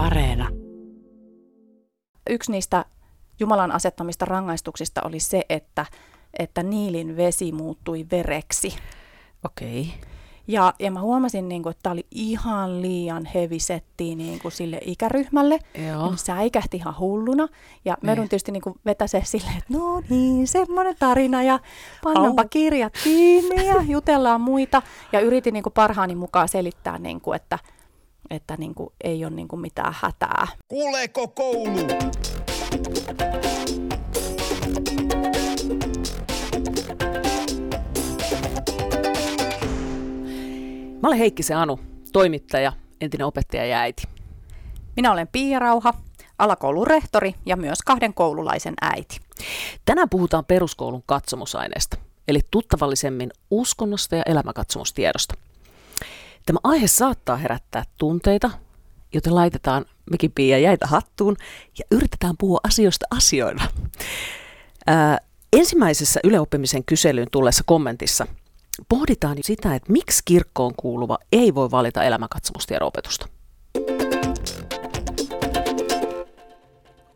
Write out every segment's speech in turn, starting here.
Areena. Yksi niistä Jumalan asettamista rangaistuksista oli se, että, että Niilin vesi muuttui vereksi. Okei. Okay. Ja, ja mä huomasin, niin kuin, että tämä oli ihan liian heavy setti niin kuin sille ikäryhmälle. Joo. Säikähti ihan hulluna. Ja mä Niin. joudun tietysti niin vetäse silleen, että no niin, semmoinen tarina. Ja pannaanpa kirjat kiinni ja jutellaan muita. Ja yritin niin kuin parhaani mukaan selittää, niin kuin, että, että niin kuin, ei ole niin kuin mitään hätää. Kuuleeko koulu? Mä olen Heikki se Anu, toimittaja, entinen opettaja ja äiti. Minä olen Pia Rauha, alakoulun rehtori ja myös kahden koululaisen äiti. Tänään puhutaan peruskoulun katsomusaineesta, eli tuttavallisemmin uskonnosta ja elämänkatsomustiedosta. Tämä aihe saattaa herättää tunteita, joten laitetaan mekin Pia jäitä hattuun ja yritetään puhua asioista asioina. Ää, ensimmäisessä yleoppimisen kyselyyn tulleessa kommentissa pohditaan sitä, että miksi kirkkoon kuuluva ei voi valita elämänkatsomustiedon opetusta.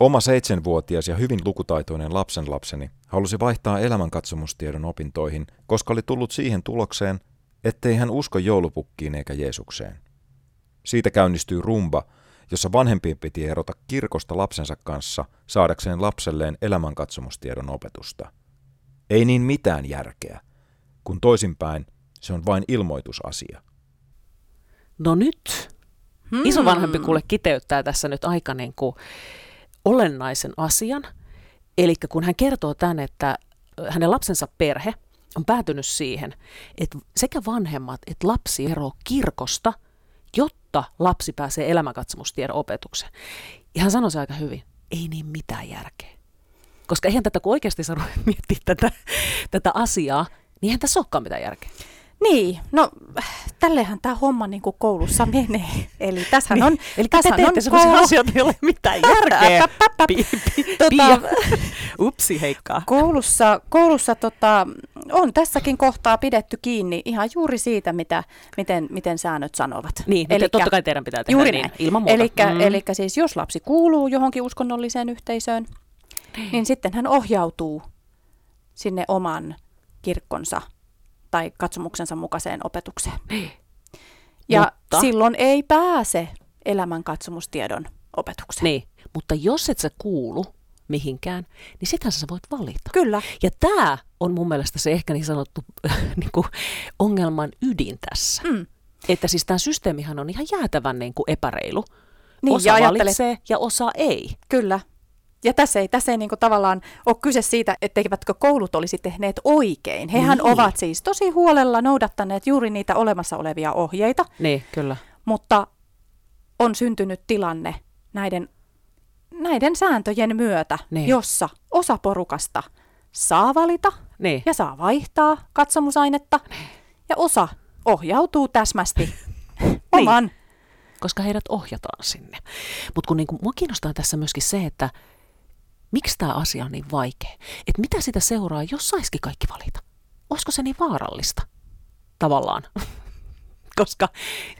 Oma seitsemänvuotias ja hyvin lukutaitoinen lapsenlapseni halusi vaihtaa elämänkatsomustiedon opintoihin, koska oli tullut siihen tulokseen, ettei hän usko joulupukkiin eikä Jeesukseen. Siitä käynnistyy rumba, jossa vanhempien piti erota kirkosta lapsensa kanssa saadakseen lapselleen elämänkatsomustiedon opetusta. Ei niin mitään järkeä, kun toisinpäin se on vain ilmoitusasia. No nyt Hmm. isovanhempi kuule kiteyttää tässä nyt aika niin kuin olennaisen asian. Eli kun hän kertoo tämän, että hänen lapsensa perhe on päätynyt siihen, että sekä vanhemmat että lapsi eroaa kirkosta, jotta lapsi pääsee elämänkatsomustiedon opetukseen. Ja hän sanoi se aika hyvin, ei niin mitään järkeä. Koska eihän tätä, kun oikeasti saa miettiä tätä, tätä asiaa, niin eihän tässä olekaan mitään järkeä. Niin, no tällehän tämä homma niin kuin koulussa menee. Eli tässä on... Eli te tässähän teette sellaisia koulu- asioita, joilla ei ole mitään järkeä. Tota- Pia. Upsi heikkaa. Koulussa, koulussa tota, on tässäkin kohtaa pidetty kiinni ihan juuri siitä, mitä, miten, miten säännöt sanovat. Niin, Elikkä, totta kai teidän pitää tehdä juuri niin, näin. ilman muuta. Elikkä, Mm. elikkä siis jos lapsi kuuluu johonkin uskonnolliseen yhteisöön, niin sitten hän ohjautuu sinne oman kirkkonsa tai katsomuksensa mukaiseen opetukseen. Ja Mutta- silloin ei pääse elämänkatsomustiedon opetukseen. Niin, mutta jos et sä kuulu mihinkään, niin sitähän sä voit valita. Kyllä. Ja tämä on mun mielestä se ehkä niin sanottu niin kuin ongelman ydin tässä. Mm. Että siis tämä systeemihän on ihan jäätävän niin kuin epäreilu. Niin, osa ja valitsee ja osa ei. Kyllä. Ja tässä ei, tässä ei niin tavallaan ole kyse siitä, etteivätkö koulut olisi tehneet oikein. Hehän Niin. ovat siis tosi huolella noudattaneet juuri niitä olemassa olevia ohjeita, Niin, kyllä. mutta on syntynyt tilanne näiden, näiden sääntöjen myötä, Niin. jossa osa porukasta saa valita Niin. ja saa vaihtaa katsomusainetta ja osa ohjautuu täsmästi oman. koska heidät ohjataan sinne. Mutta kun niinku, mua kiinnostaa tässä myöskin se, että miksi tämä asia on niin vaikea. Että mitä sitä seuraa, jos saisikin kaikki valita? Olisiko se niin vaarallista? Tavallaan. koska,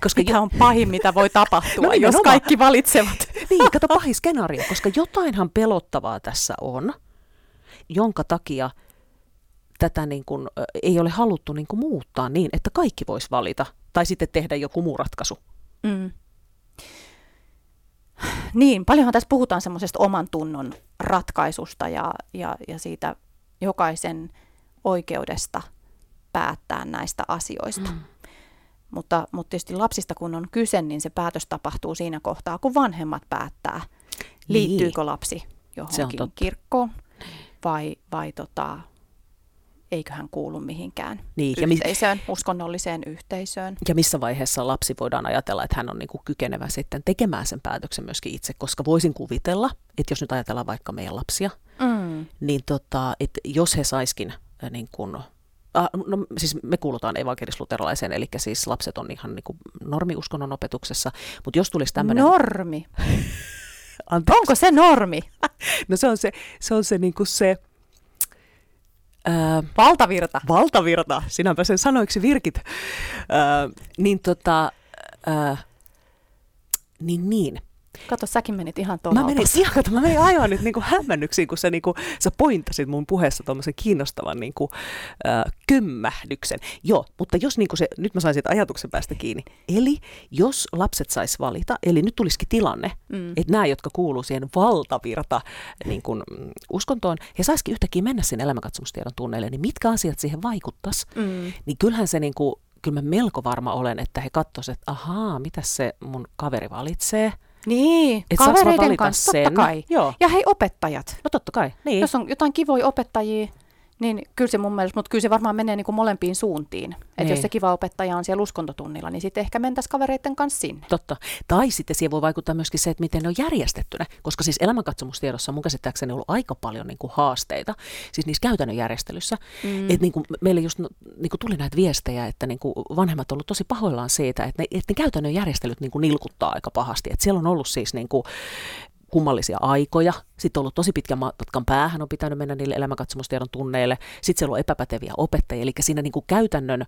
koska Mikä on pahin, mitä voi tapahtua, No jos kaikki valitsevat. niin, kato pahin skenaario, koska jotainhan pelottavaa tässä on, jonka takia tätä niin kuin, ei ole haluttu niin kuin muuttaa niin, että kaikki vois valita tai sitten tehdä joku muu ratkaisu. Mm. Niin, paljonhan tässä puhutaan semmoisesta oman tunnon ratkaisusta ja, ja, ja siitä jokaisen oikeudesta päättää näistä asioista. Mm. Mutta, mutta tietysti lapsista kun on kyse, niin se päätös tapahtuu siinä kohtaa, kun vanhemmat päättää, liittyykö lapsi johonkin kirkkoon vai, vai tota, eikö hän kuulu mihinkään Niin, ja mi- yhteisöön, uskonnolliseen yhteisöön. Ja missä vaiheessa lapsi voidaan ajatella, että hän on niin kuin kykenevä sitten tekemään sen päätöksen myöskin itse, koska voisin kuvitella, että jos nyt ajatellaan vaikka meidän lapsia, Mm. niin tota, että jos he saiskin äh, niin kuin, äh, no, siis me kuulutaan evankelisluterilaiseen, eli siis lapset on ihan niin kuin normiuskonnon opetuksessa, mutta jos tulisi tämmöinen... Normi. Anteeksi. Onko se normi? No se on se, se, on se, niin kuin se ää, Valtavirta. valtavirta, sinäpä sen sanoiksi virkit, ää, niin tota, ää, niin niin, Kato, säkin menit ihan tuolla. Mä menin, ihan, kato, mä menin aivan nyt niin kuin hämmennyksiin, kun sä, niin kuin, sä pointasit mun puheessa tuommoisen kiinnostavan niin kuin, äh, kymmähdyksen. Joo, mutta jos niin kuin se, nyt mä sain siitä ajatuksen päästä kiinni. Eli jos lapset sais valita, eli nyt tulisikin tilanne, mm. että nämä, jotka kuuluu siihen valtavirta niin kuin, uskontoon, he saisikin yhtäkkiä mennä sinne elämänkatsomustiedon tunneille, niin mitkä asiat siihen vaikuttaisi, mm. niin kyllähän se niin kuin, kyllä mä melko varma olen, että he katsoisivat, että ahaa, mitä se mun kaveri valitsee – niin, Et kavereiden kanssa, sen? totta kai. Joo. Ja hei, opettajat. No totta kai, niin. Jos on jotain kivoja opettajia, niin kyllä se mun mielestä, mutta kyllä se varmaan menee niin kuin molempiin suuntiin. Että jos niin. se kiva opettaja on siellä uskontotunnilla, niin sitten ehkä mentäisiin kavereiden kanssa sinne. Totta. Tai sitten siihen voi vaikuttaa myöskin se, että miten ne on järjestettynä. Koska siis elämänkatsomustiedossa on mun käsittääkseni ollut aika paljon niin kuin haasteita, siis niissä käytännön järjestelyissä. Mm. Että niin kuin meille just no, niin kuin tuli näitä viestejä, että niin kuin vanhemmat on ollut tosi pahoillaan siitä, että ne, että ne käytännön järjestelyt niin kuin nilkuttaa aika pahasti. Että siellä on ollut siis niin kuin, kummallisia aikoja. Sitten on ollut tosi pitkän matkan päähän, on pitänyt mennä niille elämänkatsomustiedon tunneille. Sitten siellä on epäpäteviä opettajia, eli siinä niin kuin käytännön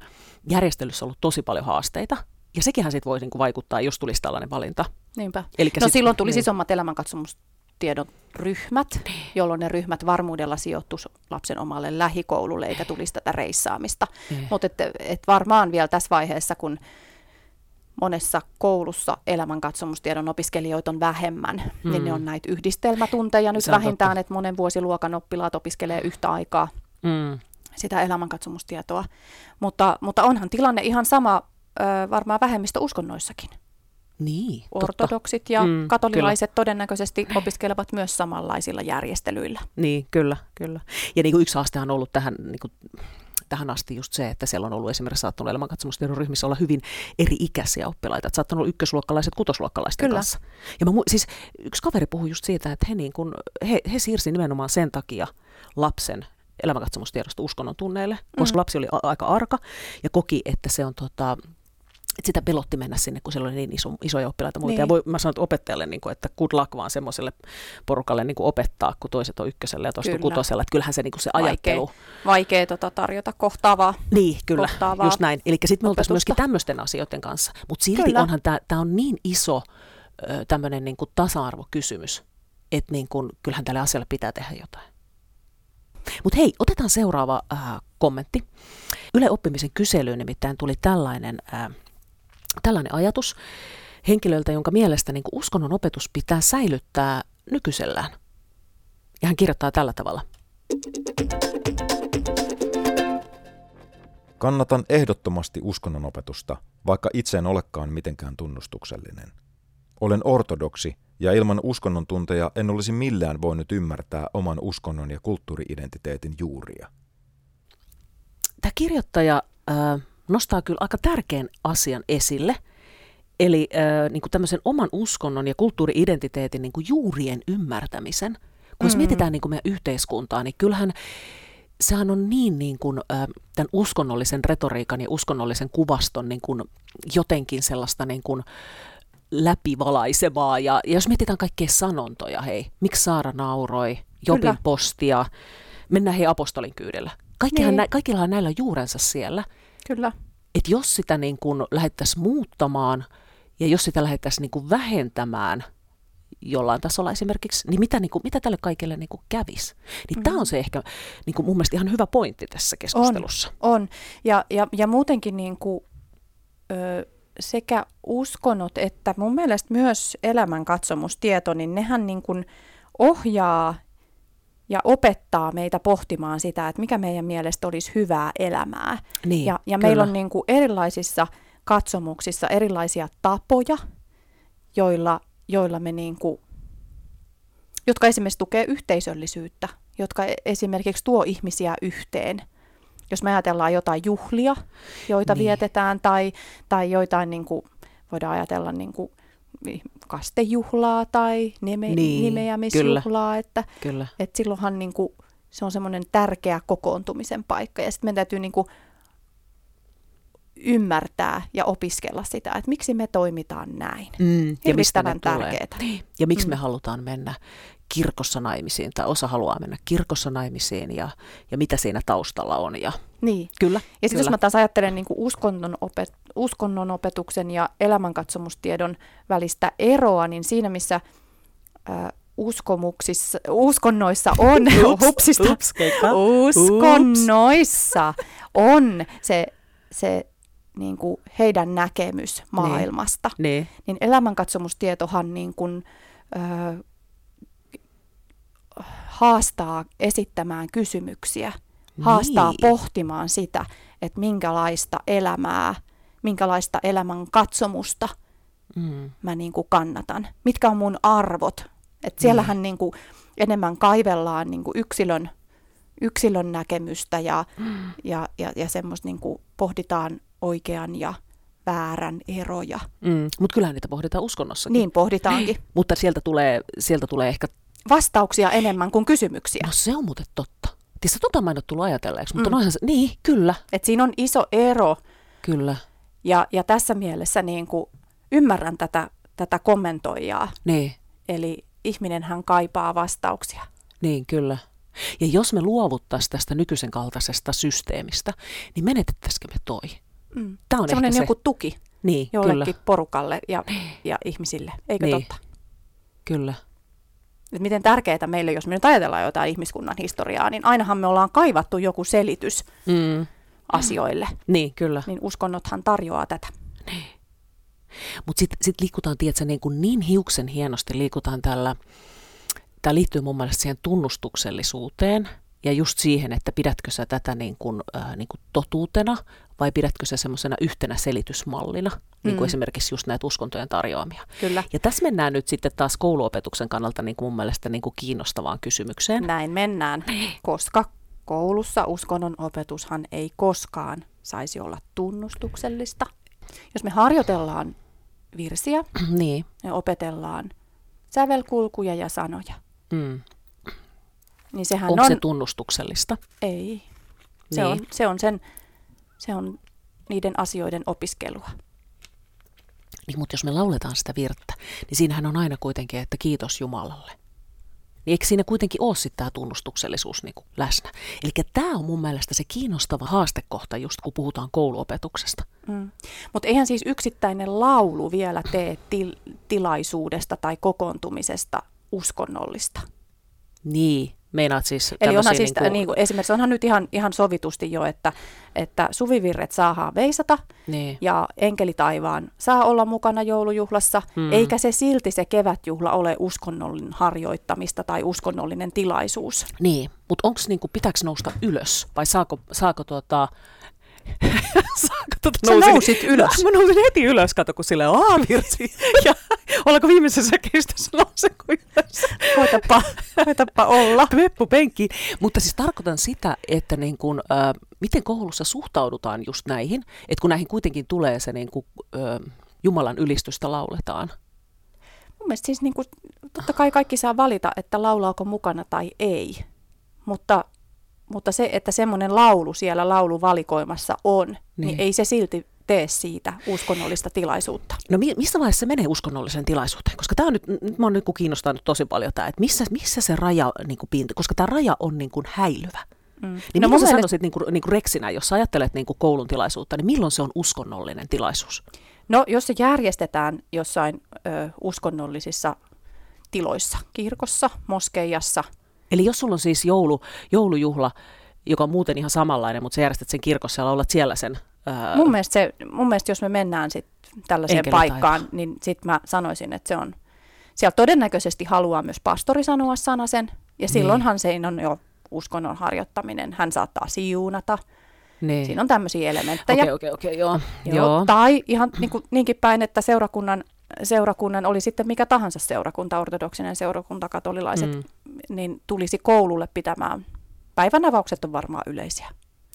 järjestelyssä on ollut tosi paljon haasteita. Ja sekinhän sitten voisi niin kuin vaikuttaa, jos tulisi tällainen valinta. Niinpä. Elikkä no sit, silloin tuli niin. isommat elämänkatsomustiedon ryhmät, niin. jolloin ne ryhmät varmuudella sijoittuisi lapsen omalle lähikoululle, eikä tulisi tätä reissaamista. Niin. Mutta et, et varmaan vielä tässä vaiheessa, kun monessa koulussa elämänkatsomustiedon opiskelijoita on vähemmän, hmm. niin ne on näitä yhdistelmätunteja nyt vähintään, totta. että monen vuosiluokan oppilaat opiskelee yhtä aikaa hmm. sitä elämänkatsomustietoa. Mutta, mutta onhan tilanne ihan sama ö, varmaan vähemmistöuskonnoissakin. Niin, Ortodoksit totta. ja mm, katolilaiset kyllä. todennäköisesti opiskelevat myös samanlaisilla järjestelyillä. Niin, kyllä, kyllä. Ja niin kuin yksi haastehan on ollut tähän niin kuin tähän asti just se, että siellä on ollut esimerkiksi saattanut elämänkatsomustiedon ryhmissä olla hyvin eri-ikäisiä oppilaita. Että saattanut olla ykkösluokkalaiset kutosluokkalaisten Kyllä. kanssa. Ja mä, siis yksi kaveri puhui just siitä, että he, niin kun, he, he siirsi nimenomaan sen takia lapsen elämänkatsomustiedosta uskonnon tunneille, koska mm. lapsi oli a- aika arka ja koki, että se on tota, että sitä pelotti mennä sinne, kun siellä oli niin iso, isoja oppilaita muita. Niin. Ja voi, mä sanon opettajalle, niin kuin, että good luck vaan semmoiselle porukalle niin kuin opettaa, kun toiset on ykkösellä ja toiset Kyllä. kutosella. Että kyllähän se, niin kuin se ajattelu... Vaikea, vaikea tota, tarjota kohtaavaa. Niin, kyllä, kohtaavaa just näin. Eli sitten me oltaisiin myöskin tämmöisten asioiden kanssa. Mutta silti kyllä. onhan tämä on niin iso tämmöinen niin kuin tasa-arvokysymys, että niin kuin, kyllähän tälle asialle pitää tehdä jotain. Mutta hei, otetaan seuraava äh, kommentti. Yle oppimisen kyselyyn nimittäin tuli tällainen... Äh, tällainen ajatus henkilöltä, jonka mielestä niin uskonnon opetus pitää säilyttää nykyisellään. Ja hän kirjoittaa tällä tavalla. Kannatan ehdottomasti uskonnonopetusta, vaikka itse en olekaan mitenkään tunnustuksellinen. Olen ortodoksi ja ilman uskonnon tunteja en olisi millään voinut ymmärtää oman uskonnon ja kulttuuriidentiteetin juuria. Tämä kirjoittaja äh, nostaa kyllä aika tärkeän asian esille, eli äh, niin kuin tämmöisen oman uskonnon ja kulttuuriidentiteetin niin kuin juurien ymmärtämisen. Kun mm-hmm. jos mietitään niin kuin meidän yhteiskuntaa, niin kyllähän sehän on niin, niin kuin, äh, tämän uskonnollisen retoriikan ja uskonnollisen kuvaston niin kuin jotenkin sellaista niin kuin läpivalaisevaa. Ja, ja jos mietitään kaikkea sanontoja, hei, miksi Saara nauroi, Jobin Kyllä. postia, mennään hei apostolin kyydellä. Kaikkihan niin. nä, kaikillahan näillä juurensa siellä. Kyllä. Että jos sitä niin kuin lähdettäisiin muuttamaan ja jos sitä lähdettäisiin niin kuin vähentämään jollain tasolla esimerkiksi, niin mitä, niin kuin, mitä tälle kaikille niin kuin kävisi? Niin mm-hmm. tämä on se ehkä niin kuin mun mielestä ihan hyvä pointti tässä keskustelussa. On, on. Ja, ja, ja muutenkin niin kuin, ö, sekä uskonnot että mun mielestä myös elämänkatsomustieto, niin nehän niin kuin ohjaa ja opettaa meitä pohtimaan sitä, että mikä meidän mielestä olisi hyvää elämää. Niin, ja ja meillä on niin kuin erilaisissa katsomuksissa erilaisia tapoja, joilla, joilla me niin kuin, jotka esimerkiksi tukee yhteisöllisyyttä, jotka e-, esimerkiksi tuo ihmisiä yhteen. Jos me ajatellaan jotain juhlia, joita niin. vietetään, tai, tai joitain, niin kuin, voidaan ajatella niin kuin, kastejuhlaa tai nime, niin, nimeämisjuhlaa, kyllä, että, kyllä. että silloinhan niin kuin, se on semmoinen tärkeä kokoontumisen paikka ja sitten meidän täytyy niin kuin, ymmärtää ja opiskella sitä, että miksi me toimitaan näin. Mm, ja mistä ne tärkeää. Niin. Ja miksi mm. me halutaan mennä kirkossa naimisiin, tai osa haluaa mennä kirkossa naimisiin, ja, ja mitä siinä taustalla on, ja Niin. Kyllä. Ja sitten jos mä taas ajattelen niin kuin uskonnon, opet, uskonnon opetuksen ja elämänkatsomustiedon välistä eroa, niin siinä missä äh, uskomuksissa, uskonnoissa on, Ups, hupsista, ups, keikka. uskonnoissa on se, se niin kuin heidän näkemys maailmasta, Niin. niin elämänkatsomustietohan niin kuin, ö, haastaa esittämään kysymyksiä, haastaa Niin. pohtimaan sitä, että minkälaista elämää, minkälaista elämän katsomusta Mm. mä niin kuin kannatan, mitkä on mun arvot. Et siellähän niin kuin enemmän kaivellaan niin kuin yksilön, yksilön näkemystä ja, ja, ja, ja semmoista niin kuin pohditaan oikean ja väärän eroja. Mm. Mutta kyllähän niitä pohditaan uskonnossakin. Niin pohditaankin. Mutta sieltä tulee, sieltä tulee ehkä, Vastauksia enemmän kuin kysymyksiä. no se on muuten totta. Tiedätkö, tota mä en ole tullut ajatelleeksi, mutta Mm. noihan se, niin, kyllä, Et siinä on iso ero kyllä, ja, ja tässä mielessä niin kuin ymmärrän tätä, tätä kommentoijaa. niin, Eli ihminenhän kaipaa vastauksia. niin, kyllä. Ja jos me luovuttaisiin tästä nykyisen kaltaisesta systeemistä, niin menetettäisikö me toi? Mm. Tämä on Semmoinen ehkä joku se. tuki Niin, jollekin kyllä, porukalle ja, ja ihmisille, eikö Niin. totta? kyllä. Et miten tärkeää meille, jos me nyt ajatellaan jotain ihmiskunnan historiaa, niin ainahan me ollaan kaivattu joku selitys Mm. asioille. Niin, kyllä. Niin uskonnothan tarjoaa tätä. Mutta sitten sit liikutaan, tiedätkö, niin, kuin niin hiuksen hienosti liikutaan tällä, tämä liittyy mun mielestä siihen tunnustuksellisuuteen ja just siihen, että pidätkö sä tätä niin kuin, äh, niin kuin totuutena vai pidätkö sä semmoisena yhtenä selitysmallina, niin kuin Mm. esimerkiksi just näitä uskontojen tarjoamia. Kyllä. Ja tässä mennään nyt sitten taas kouluopetuksen kannalta niin kuin mun mielestä niin kuin kiinnostavaan kysymykseen. Näin mennään, koska koulussa uskonnon opetushan ei koskaan saisi olla tunnustuksellista. Jos me harjoitellaan virsiä niin. ja opetellaan sävelkulkuja ja sanoja, Mm. Niin sehän Onko on... se tunnustuksellista? Ei. Se, Niin. on, se, on sen, se on niiden asioiden opiskelua. Niin, mutta jos me lauletaan sitä virttä, niin siinähän on aina kuitenkin, että kiitos Jumalalle. Niin eikö siinä kuitenkin ole sitten tämä tunnustuksellisuus niin kuin läsnä? Eli tämä on mun mielestä se kiinnostava haastekohta, just kun puhutaan kouluopetuksesta. Mm. Mutta eihän siis yksittäinen laulu vielä tee til- tilaisuudesta tai kokoontumisesta uskonnollista. Niin, meinaat siis Eli onhan siis, niin kuin, niin kuin, esimerkiksi onhan nyt ihan, ihan sovitusti jo, että, että suvivirret saadaan veisata niin, ja enkelitaivaan saa olla mukana joulujuhlassa, Mm. eikä se silti se kevätjuhla ole uskonnollinen harjoittamista tai uskonnollinen tilaisuus. niin. mutta onko niin kuin, pitääkö nousta ylös vai saako, saako tuota, saako tuota Sä nousit ylös. Mä nousin heti ylös, kato kun sille on aavirsi. Ja ollaanko viimeisessä kestossa kuin ylös? Koitapa, koitapa olla. Peppu penkkiin. Mutta siis tarkoitan sitä, että niin kun, äh, miten koulussa suhtaudutaan just näihin, että kun näihin kuitenkin tulee se niin kun, äh, Jumalan ylistystä lauletaan. Mun mielestä siis niin kuin, totta kai kaikki saa valita, että laulaako mukana tai ei. Mutta, mutta se, että semmoinen laulu siellä lauluvalikoimassa on. Niin. niin ei se silti tee siitä uskonnollista tilaisuutta. No mi- missä vaiheessa se menee uskonnolliseen tilaisuuteen? Koska tämä on nyt, nyt mä oon nyt kun kiinnostanut tosi paljon tämä, että missä, missä se raja niin kuin piinti, koska tämä raja on niin kuin häilyvä. Mm. Niin no mitä mielestä, sanoisit niin kuin, niin kuin reksinä, jos ajattelet niin kuin koulun tilaisuutta, niin milloin se on uskonnollinen tilaisuus? no jos se järjestetään jossain ö, uskonnollisissa tiloissa, kirkossa, moskeijassa, Eli jos sulla on siis joulu, joulujuhla, joka on muuten ihan samanlainen, mutta sä järjestät sen kirkossa ja laulat siellä sen. Ää, mun mielestä, se, mun mielestä jos me mennään sit tällaiseen paikkaan, niin sitten mä sanoisin, että se on, siellä todennäköisesti haluaa myös pastori sanoa sanasen, ja silloinhan siinä on jo uskonnon harjoittaminen. Hän saattaa siunata. niin. Siinä on tämmöisiä elementtejä. Okei, okei, okei, joo. Joo. joo. Tai ihan niin kuin, niinkin päin, että seurakunnan, seurakunnan oli sitten mikä tahansa seurakunta, ortodoksinen seurakunta, katolilaiset, mm. niin tulisi koululle pitämään. Päivänavaukset on varmaan yleisiä.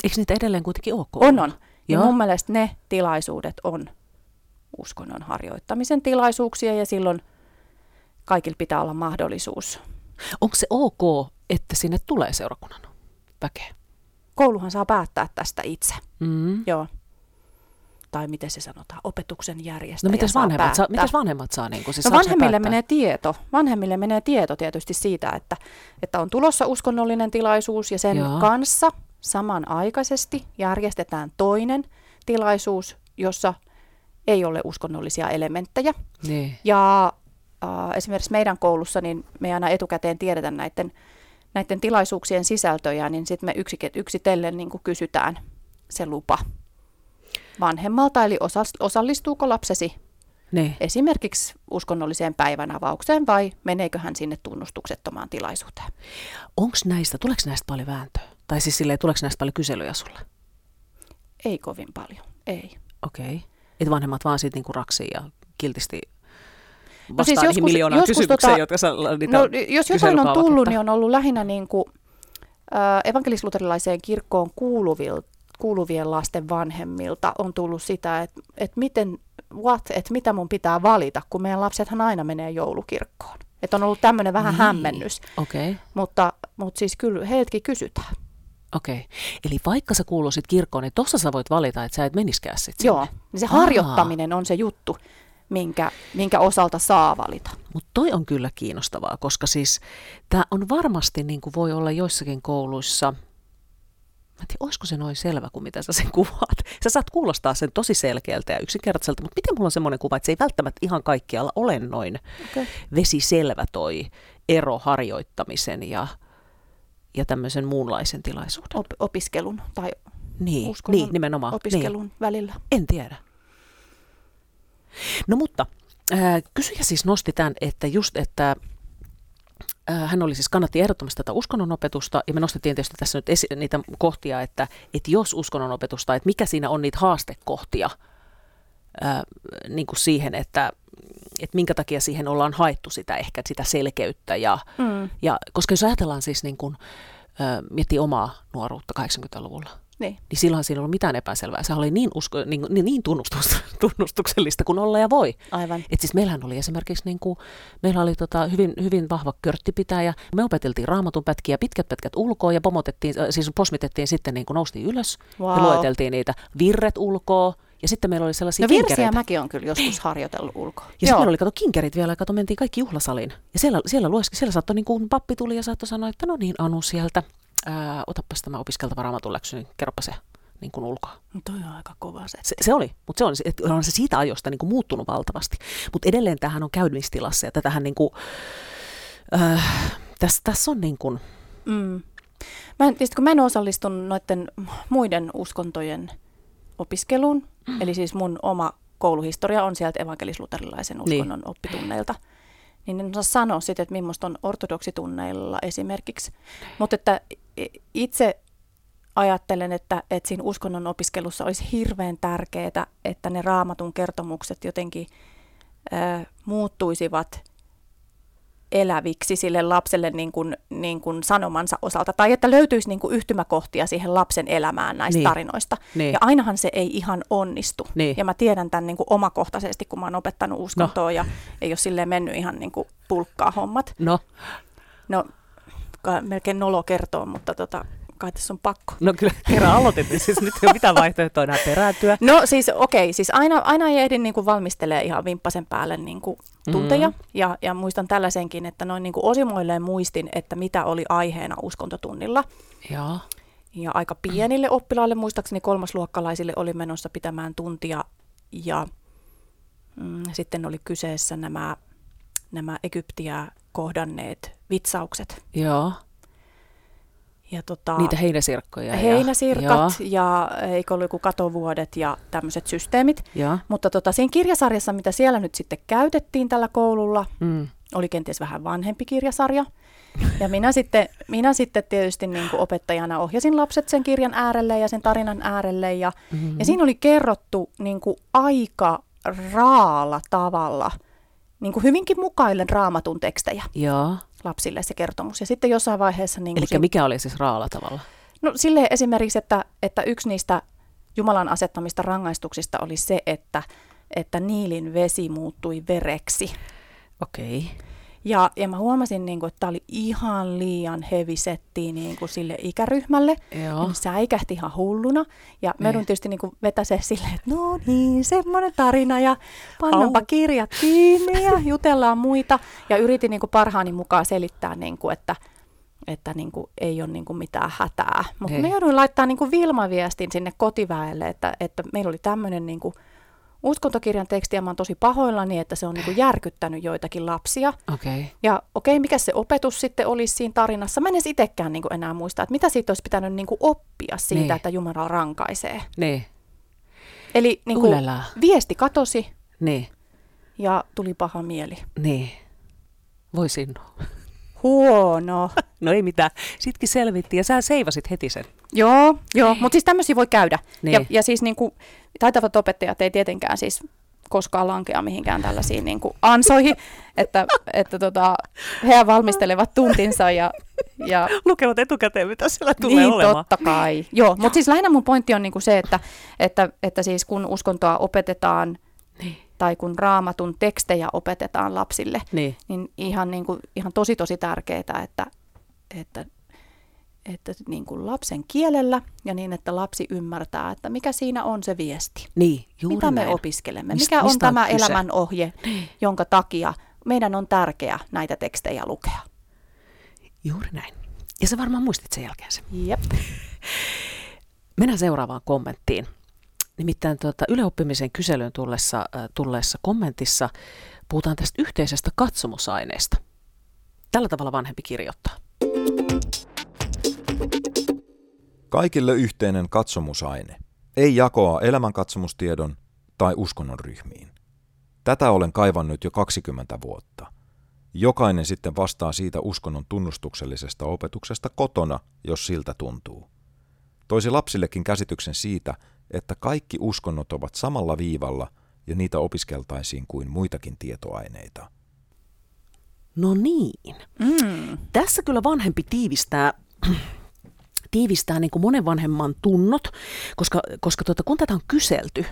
Eikö niitä edelleen kuitenkin ole On, koululla? on. Ja Joo. mun mielestä ne tilaisuudet on uskonnon harjoittamisen tilaisuuksia ja silloin kaikilla pitää olla mahdollisuus. Onko se ok, että sinne tulee seurakunnan väkeä? Kouluhan saa päättää tästä itse. Mm. Joo. Tai miten se sanotaan, opetuksen järjestäjä No mitäs vanhemmat, saa, mitäs vanhemmat saa? Niin kun, siis No vanhemmille menee tieto. Vanhemmille menee tieto tietysti siitä, että, että on tulossa uskonnollinen tilaisuus ja sen Joo. kanssa samanaikaisesti järjestetään toinen tilaisuus, jossa ei ole uskonnollisia elementtejä. Niin. Ja äh, esimerkiksi meidän koulussa, niin me ei aina etukäteen tiedetä näiden, näiden tilaisuuksien sisältöjä, niin sitten me yksitellen niin kysytään se lupa vanhemmalta, eli osallistuuko lapsesi Niin. esimerkiksi uskonnolliseen päivänavaukseen vai meneekö hän sinne tunnustuksettomaan tilaisuuteen. Onko näistä, tuleeko näistä paljon vääntöä? Tai siis silleen, tuleeko näistä paljon kyselyjä sulle? Ei kovin paljon, ei. Okei. Okay. Että vanhemmat vaan siitä niinku raksii ja kiltisti vastaa No siis niihin joskus- miljoonaan joskus kysymykseen, tota- jotka sä niitä No, jos jotain on tullut, niin on ollut lähinnä niin kuin, äh, evankelisluterilaiseen kirkkoon kuuluvil, kuuluvien lasten vanhemmilta on tullut sitä, että, että miten, what, että mitä mun pitää valita, kun meidän lapsethan aina menee joulukirkkoon. Että on ollut tämmöinen vähän Niin. hämmennys, Okei, mutta, mutta siis kyllä heiltäkin kysytään. Okei. Eli vaikka sä kuuluisit kirkkoon, niin tossa sä voit valita, että sä et meniskään sit sinne. Joo, niin se harjoittaminen on se juttu, minkä, minkä osalta saa valita. Mutta toi on kyllä kiinnostavaa, koska siis tämä on varmasti, niin kuin voi olla joissakin kouluissa, mä tiedä, olisiko se noin selvä kuin mitä sä sen kuvaat. Sä saat kuulostaa sen tosi selkeältä ja yksinkertaiselta, mutta miten mulla on semmoinen kuva, että se ei välttämättä ihan kaikkialla ole noin Okay. vesiselvä toi ero harjoittamisen ja, ja tämmöisen muunlaisen tilaisuuden. Op- opiskelun tai niin, uskonnon niin, nimenomaan. Niin. opiskelun välillä. En tiedä. No mutta ää, kysyjä siis nosti tämän, että just, että ää, hän oli siis kannatti ehdottomasti tätä uskonnonopetusta, ja me nostettiin tietysti tässä nyt esi- niitä kohtia, että, että jos uskonnonopetusta, että mikä siinä on niitä haastekohtia ää, niin kuin siihen, että, että minkä takia siihen ollaan haettu sitä ehkä sitä selkeyttä, ja, Mm. ja koska jos ajatellaan siis niin kuin, miettii omaa nuoruutta 80-luvulla, Niin. niin silloin siinä ei ollut mitään epäselvää. Se oli niin, usko, niin, niin, niin tunnustus, tunnustuksellista kuin olla ja voi. Aivan. Et siis meillähän oli esimerkiksi, niin kuin, meillä oli tota hyvin, hyvin vahva körttipitäjä. Me opeteltiin raamatun pätkiä, pitkät pätkät ulkoa ja pomotettiin, siis posmitettiin sitten, niin kuin noustiin ylös Wow. ja lueteltiin niitä virret ulkoa. Ja sitten meillä oli sellaisia No kinkereitä. mäkin on kyllä joskus harjoitellut ulkoa. Ja sitten meillä oli, kato, kinkerit vielä, kato, mentiin kaikki juhlasaliin. Ja siellä, siellä, lueski, siellä saattoi, niin kuin pappi tuli ja saattoi sanoa, että no niin, Anu sieltä, ää, otapas tämä opiskeltava raamatun läksy, niin kerropa se niin kuin ulkoa. No toi on aika kova se. Se, se oli, mutta se on, et on se siitä ajosta niin kuin muuttunut valtavasti. Mutta edelleen tämähän on käymistilassa ja tätähän niin kuin, äh, tässä, tässä on niin kuin, Mm. Mä, tietysti kun mä en osallistunut noiden muiden uskontojen opiskeluun, mm. eli siis mun oma kouluhistoria on sieltä evankelisluterilaisen Niin. uskonnon oppitunneilta, niin en osaa sanoa sitten, että millaista on ortodoksitunneilla esimerkiksi. Mutta että itse ajattelen, että, että siinä uskonnon opiskelussa olisi hirveän tärkeää, että ne raamatun kertomukset jotenkin ö, muuttuisivat eläviksi sille lapselle niin kuin, niin kuin sanomansa osalta, tai että löytyisi niin kuin yhtymäkohtia siihen lapsen elämään näistä Niin. tarinoista. Niin. Ja ainahan se ei ihan onnistu. Niin. Ja mä tiedän tämän niin kuin omakohtaisesti, kun mä oon opettanut uskontoa, no. ja ei ole silleen mennyt ihan niin kuin pulkkaa hommat. no, No, melkein nolo kertoo, mutta tota, kai tässä on pakko. no kyllä kerran aloitettiin, siis nyt ei ole mitään vaihtoehtoa enää perääntyä. No siis okei, okay, siis aina, aina ei ehdi niin kuin valmistelee ihan vimppasen päälle niin kuin tunteja. Mm. Mm. Ja, ja muistan tällaisenkin, että noin niin kuin osimoilleen muistin, että mitä oli aiheena uskontotunnilla. Joo, Ja aika pienille oppilaille, muistaakseni kolmasluokkalaisille oli menossa pitämään tuntia. Ja mm, sitten oli kyseessä nämä, nämä Egyptiä kohdanneet vitsaukset. joo, Ja tota, niitä heinäsirkkoja. ja- heinäsirkat ja eikö ollut joku katovuodet ja tämmöiset systeemit. Joo. Mutta tota, siinä kirjasarjassa, mitä siellä nyt sitten käytettiin tällä koululla, Mm. oli kenties vähän vanhempi kirjasarja. Ja minä sitten, minä sitten tietysti niin kuin opettajana ohjasin lapset sen kirjan äärelle ja sen tarinan äärelle. Ja, Mm-hmm. ja siinä oli kerrottu niin kuin aika raalla tavalla, niin kuin hyvinkin mukaillen raamatun tekstejä Joo, lapsille se kertomus. Ja sitten jossain vaiheessa... Niin eli siinä- mikä oli siis raalla tavalla? No sille esimerkiksi, että, että yksi niistä Jumalan asettamista rangaistuksista oli se, että, että Niilin vesi muuttui vereksi. Okei. Ja, ja mä huomasin, niin kuin, että tämä oli ihan liian heavy setti niin kuin sille ikäryhmälle. Joo. Ne säikähti ihan hulluna. Ja me Niin. joudun tietysti niin kuin vetäse silleen, että no niin, semmoinen tarina ja pannaanpa Au. kirjat kiinni ja jutellaan muita. Ja yritin niin kuin parhaani mukaan selittää, niin kuin, että, että niin kuin ei ole niin kuin mitään hätää. Mutta me jouduin laittaa niin kuin Vilma-viestin sinne kotiväelle, että, että meillä oli tämmöinen niin kuin uskontokirjan teksti ja mä oon tosi pahoillani, että se on niin järkyttänyt joitakin lapsia. Okei. Okay. Ja okei, mikä se opetus sitten olisi siinä tarinassa? Mä en edes itsekään niin enää muista, että mitä siitä olisi pitänyt niin oppia siitä, Niin. että Jumala rankaisee. Niin. Eli niin kuin, viesti katosi Niin. ja tuli paha mieli. Niin. Voi sinua. Huono. No ei mitään. Sitkin selvittiin ja sä seivasit heti sen. joo, joo. mutta siis tämmöisiä voi käydä. Niin. Ja, ja siis niin kuin, taitavat opettajat ei tietenkään siis koskaan lankea mihinkään tällaisiin niin kuin ansoihin, että, että tota, he valmistelevat tuntinsa ja, ja Lukevat etukäteen, mitä siellä niin, totta kai. Joo, mutta siis lähinnä mun pointti on niinku se, että, että, että siis kun uskontoa opetetaan Niin. tai kun raamatun tekstejä opetetaan lapsille, Niin. niin ihan, niinku, ihan tosi tosi tärkeää, että, että, että niinku lapsen kielellä ja niin, että lapsi ymmärtää, että mikä siinä on se viesti. Niin, juuri mitä me näin. opiskelemme, Mist- mikä on on tämä kyse? elämän ohje, jonka takia meidän on tärkeää näitä tekstejä lukea. Juuri näin. Ja sä varmaan muistit sen jälkeen sen. Jep. Mennään seuraavaan kommenttiin. Nimittäin tuota, yleoppimisen kyselyyn tullessa, äh, tulleessa kommentissa puhutaan tästä yhteisestä katsomusaineesta. Tällä tavalla vanhempi kirjoittaa. Kaikille yhteinen katsomusaine. Ei jakoa elämänkatsomustiedon tai uskonnon ryhmiin. Tätä olen kaivannut jo 20 vuotta. Jokainen sitten vastaa siitä uskonnon tunnustuksellisesta opetuksesta kotona, jos siltä tuntuu. Toisi lapsillekin käsityksen siitä, että kaikki uskonnot ovat samalla viivalla ja niitä opiskeltaisiin kuin muitakin tietoaineita. No niin. Mm. Tässä kyllä vanhempi tiivistää, tiivistää niin kuin monen vanhemman tunnot, koska, koska tuota, kun tätä on kyselty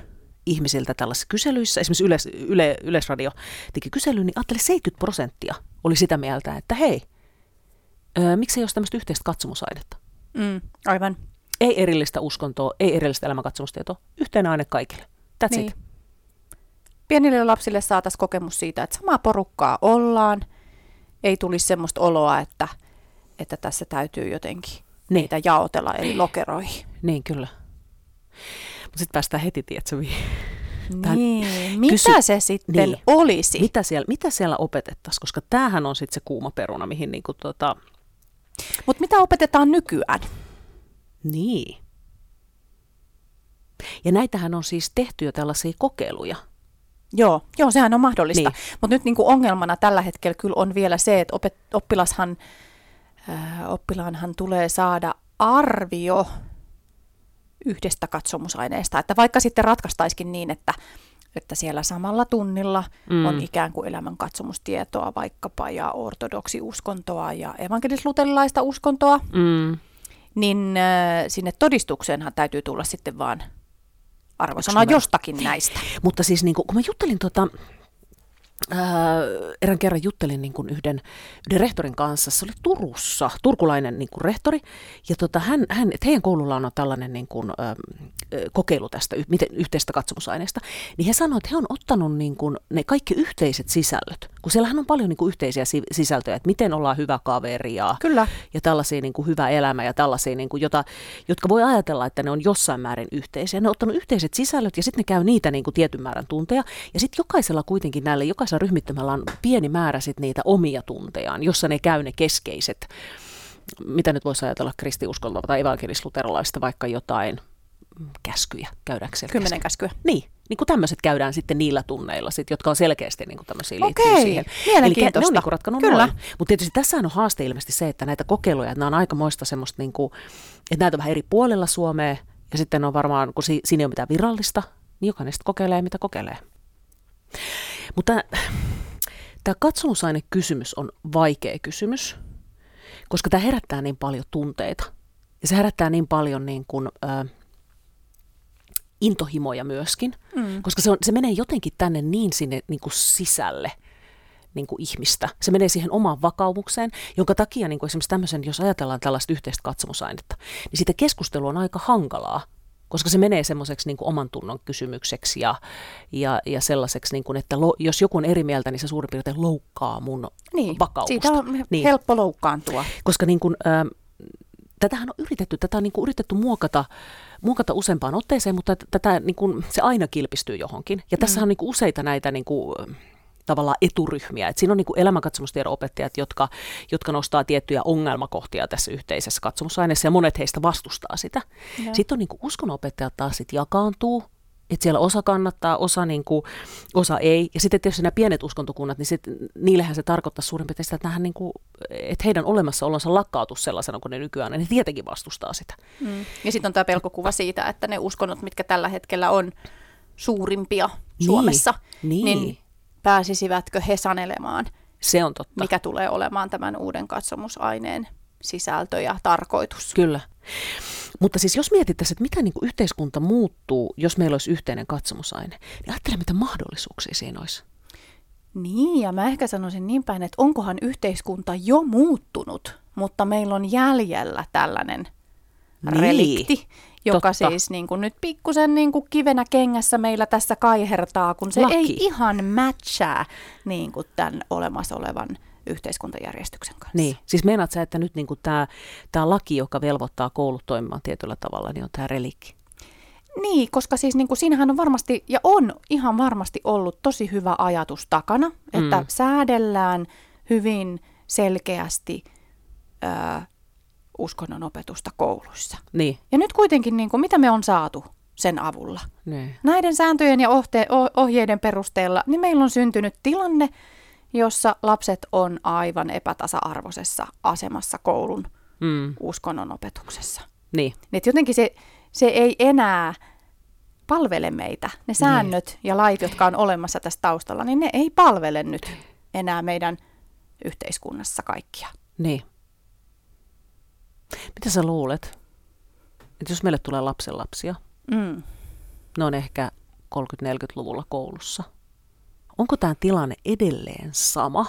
ihmisiltä tällaisissa kyselyissä, esimerkiksi Yles, Yle, Yleisradio teki kyselyn, niin ajattele 70 prosenttia oli sitä mieltä, että hei, öö, miksi ei ole tämmöistä yhteistä katsomusainetta? Mm. Aivan. Ei erillistä uskontoa, ei erillistä elämänkatsomustietoa, yhteinen aine kaikille. That's Niin. it. Pienille lapsille saataisiin kokemus siitä, että samaa porukkaa ollaan. Ei tulisi semmoista oloa, että, että tässä täytyy jotenkin. Niitä jaotella eri lokeroihin. Niin, kyllä. Mutta sitten päästään heti, tiedätkö, mihin- Tän- Niin, mitä kysy- se sitten niin. niin. olisi? mitä siellä, mitä siellä opetettaisiin, koska tämähän on sitten se kuuma peruna, mihin niinku tota, Mutta mitä opetetaan nykyään? niin. Ja näitähän on siis tehty jo tällaisia kokeiluja. Joo, joo sehän on mahdollista. Niin. Niin. Mutta nyt niinku ongelmana tällä hetkellä kyllä on vielä se, että opet, oppilashan, oppilaanhan tulee saada arvio yhdestä katsomusaineesta. Että vaikka sitten ratkaistaisikin niin, että, että siellä samalla tunnilla Mm. on ikään kuin elämän katsomustietoa vaikkapa ja ortodoksiuskontoa ja evankelis-luterilaista uskontoa, Mm. niin äh, sinne todistukseenhan täytyy tulla sitten vaan arvosana jostakin näistä. Mutta siis niin kun mä juttelin tota, ää, erään kerran juttelin niin kuin yhden, yhden rehtorin kanssa, se oli Turussa, turkulainen niin kuin rehtori, ja tota, hän, hän, että heidän koulullaan on tällainen niin kuin, ä, kokeilu tästä miten, yhteistä katsomusaineesta, niin he sanoivat, että he on ottanut niin kuin ne kaikki yhteiset sisällöt, kun siellähän on paljon niin kuin yhteisiä si- sisältöjä, että miten ollaan hyvä kaveri ja, Kyllä. ja tällaisia niin kuin hyvä elämä ja tällaisia, niin kuin, jota, jotka voi ajatella, että ne on jossain määrin yhteisiä. Ne on ottanut yhteiset sisällöt ja sitten ne käy niitä niin kuin tietyn määrän tunteja. Ja sitten jokaisella kuitenkin näillä, jokaisella ryhmittymällä on pieni määrä sit niitä omia tuntejaan, jossa ne käy ne keskeiset, mitä nyt voisi ajatella kristiuskolta tai evankelisluterilaista, vaikka jotain käskyjä käydäänkö siellä Kymmenen käskyä. Niin, niin kuin tämmöiset käydään sitten niillä tunneilla, sit, jotka on selkeästi niin kuin tämmöisiä liittyy Okei, siihen. Eli ne on niin kuin ratkanut Kyllä. Mutta tietysti tässä on haaste ilmeisesti se, että näitä kokeiluja, että nämä on aikamoista semmoista, niin kuin, että näitä on vähän eri puolilla Suomea, ja sitten on varmaan, kun si- siinä ei ole mitään virallista, niin jokainen sitten kokeilee, mitä kokeilee. Mutta tämä katsomusainekysymys on vaikea kysymys, koska tämä herättää niin paljon tunteita. Ja se herättää niin paljon niin kuin, ö, intohimoja myöskin, Mm. koska se, on, se menee jotenkin tänne niin sinne niin kuin sisälle niin kuin ihmistä. Se menee siihen omaan vakaumukseen, jonka takia niin kuin esimerkiksi tämmöisen, jos ajatellaan tällaista yhteistä katsomusainetta, niin siitä keskustelu on aika hankalaa koska se menee semmoiseksi niin oman tunnon kysymykseksi ja, ja, ja sellaiseksi, niin kuin, että lo, jos joku on eri mieltä, niin se suurin piirtein loukkaa mun niin, vakaumusta. Siitä on niin. helppo loukkaantua. Koska niin kuin, äh, tätähän on yritetty, tätä on niin kuin yritetty muokata, muokata useampaan otteeseen, mutta tätä, niin kuin, se aina kilpistyy johonkin. Ja tässä mm. on niin kuin useita näitä niin kuin, tavallaan eturyhmiä. Et siinä on niin elämänkatsomustiedon opettajat, jotka, jotka nostaa tiettyjä ongelmakohtia tässä yhteisessä katsomusaineessa, ja monet heistä vastustaa sitä. Ja. Sitten on niin uskonopettajat taas sit jakaantuu, että siellä osa kannattaa, osa, niin kuin, osa ei. Ja sitten tietysti nämä pienet uskontokunnat, niin sit, niillähän se tarkoittaa suurin piirtein sitä, että, niin kuin, että heidän olemassaolonsa lakkautus sellaisena kuin ne nykyään, niin ne tietenkin vastustaa sitä. Mm. Ja sitten on tämä pelkokuva siitä, että ne uskonnot, mitkä tällä hetkellä on suurimpia niin, Suomessa, niin, niin pääsisivätkö he sanelemaan, se on totta. mikä tulee olemaan tämän uuden katsomusaineen sisältö ja tarkoitus. Kyllä. Mutta siis jos mietittäisiin, että mitä niin kuin yhteiskunta muuttuu, jos meillä olisi yhteinen katsomusaine, niin ajattele, mitä mahdollisuuksia siinä olisi. Niin, ja mä ehkä sanoisin niin päin, että onkohan yhteiskunta jo muuttunut, mutta meillä on jäljellä tällainen niin. relikti, joka Totta. siis niin kuin nyt pikkusen niin kuin kivenä kengässä meillä tässä kaihertaa, kun se Laki. ei ihan matchaa niin kuin tämän olemassa olevan yhteiskuntajärjestyksen kanssa. Niin, siis meinaat sä, että nyt niin tämä, tämä laki, joka velvoittaa koulut toimimaan tietyllä tavalla, niin on tämä relikki? Niin, koska siis niin kuin siinähän on varmasti, ja on ihan varmasti ollut tosi hyvä ajatus takana, että mm. säädellään hyvin selkeästi ö, uskonnon opetusta kouluissa. Niin. Ja nyt kuitenkin, niin kuin, mitä me on saatu sen avulla? Niin. Näiden sääntöjen ja ohte- ohjeiden perusteella, niin meillä on syntynyt tilanne, jossa lapset on aivan epätasa-arvoisessa asemassa koulun mm. uskonnon opetuksessa. Niin. Et jotenkin se, se ei enää palvele meitä. Ne säännöt niin. ja lait, jotka on olemassa tässä taustalla, niin ne ei palvele nyt enää meidän yhteiskunnassa kaikkia. Niin. Mitä sä luulet, että jos meille tulee lapsenlapsia, mm. ne on ehkä 30-40-luvulla koulussa – Onko tämä tilanne edelleen sama?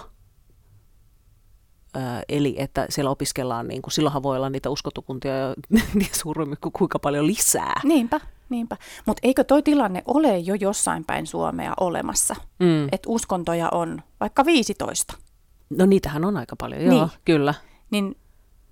Öö, eli että siellä opiskellaan, niin kuin, silloinhan voi olla niitä uskotukuntia jo niin suuremmin kuin kuinka paljon lisää. Niinpä, niinpä. Mutta eikö toi tilanne ole jo jossain päin Suomea olemassa? Mm. Että uskontoja on vaikka 15. No niitähän on aika paljon, joo, niin. kyllä. Niin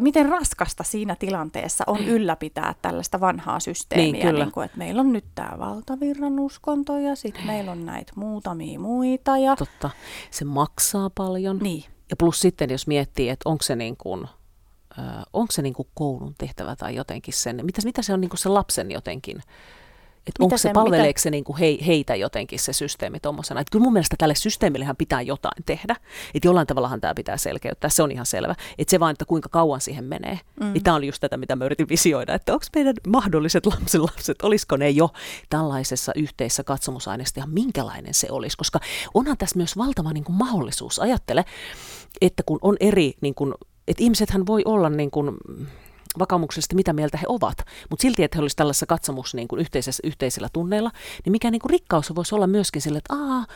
miten raskasta siinä tilanteessa on ylläpitää tällaista vanhaa systeemiä, niin, kyllä. Niin kuin, että meillä on nyt tämä valtavirran uskonto ja sitten meillä on näitä muutamia muita. Ja... Totta, se maksaa paljon. Niin. Ja plus sitten, jos miettii, että onko se niin kuin, onko se niin kuin koulun tehtävä tai jotenkin sen, mitä, mitä se on niin kuin se lapsen jotenkin että onko se, palveleeko mitä... se niinku hei, heitä jotenkin se systeemi tuommoisena. Että kyllä mun mielestä tälle systeemillehän pitää jotain tehdä. Että jollain tavallahan tämä pitää selkeyttää, se on ihan selvä. Että se vaan, että kuinka kauan siihen menee. Mm. Niin tämä on just tätä, mitä mä yritin visioida, että onko meidän mahdolliset lapsenlapset, olisiko ne jo tällaisessa yhteisessä katsomusaineessa ja minkälainen se olisi. Koska onhan tässä myös valtava niin kuin mahdollisuus. Ajattele, että kun on eri, niin kuin, että ihmisethän voi olla niin kuin, vakaumuksesta, mitä mieltä he ovat. Mutta silti, että he olisivat tällaisessa katsomus niin kuin yhteisessä, yhteisillä tunneilla, niin mikä niin kuin rikkaus voisi olla myöskin sille, että Aa,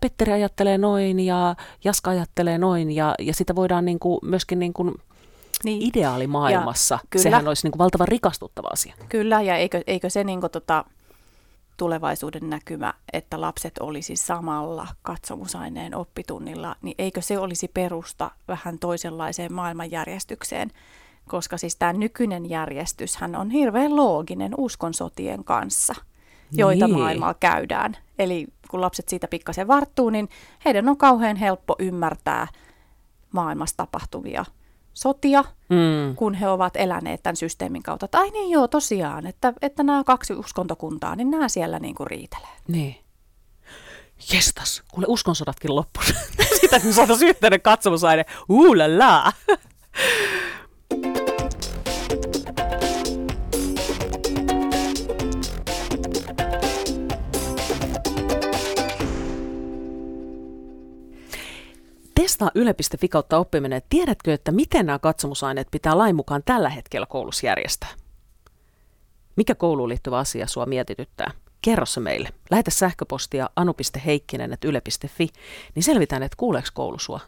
Petteri ajattelee noin ja Jaska ajattelee noin ja, ja sitä voidaan niin kuin myöskin niin kuin niin. ideaalimaailmassa. Ja, Sehän olisi niin kuin valtavan rikastuttava asia. Kyllä, ja eikö, eikö se niin kuin tota, tulevaisuuden näkymä, että lapset olisi samalla katsomusaineen oppitunnilla, niin eikö se olisi perusta vähän toisenlaiseen maailmanjärjestykseen, koska siis tämä nykyinen järjestyshän on hirveän looginen uskonsotien kanssa, joita niin. maailmalla käydään. Eli kun lapset siitä pikkasen varttuu, niin heidän on kauhean helppo ymmärtää maailmassa tapahtuvia sotia, mm. kun he ovat eläneet tämän systeemin kautta. Tai ai niin joo, tosiaan, että, että nämä kaksi uskontokuntaa, niin nämä siellä niin kuin riitelee. Niin. Jestas, kuule uskonsodatkin loppu. Sitä me saataisiin yhteinen katsomusaine. Uulala! Testaa yle.fi kautta oppiminen. Tiedätkö, että miten nämä katsomusaineet pitää lain mukaan tällä hetkellä koulussa järjestää? Mikä kouluun liittyvä asia sua mietityttää? Kerro se meille. Lähetä sähköpostia anu.heikkinen.yle.fi, niin selvitään, että kuuleeko koulu sua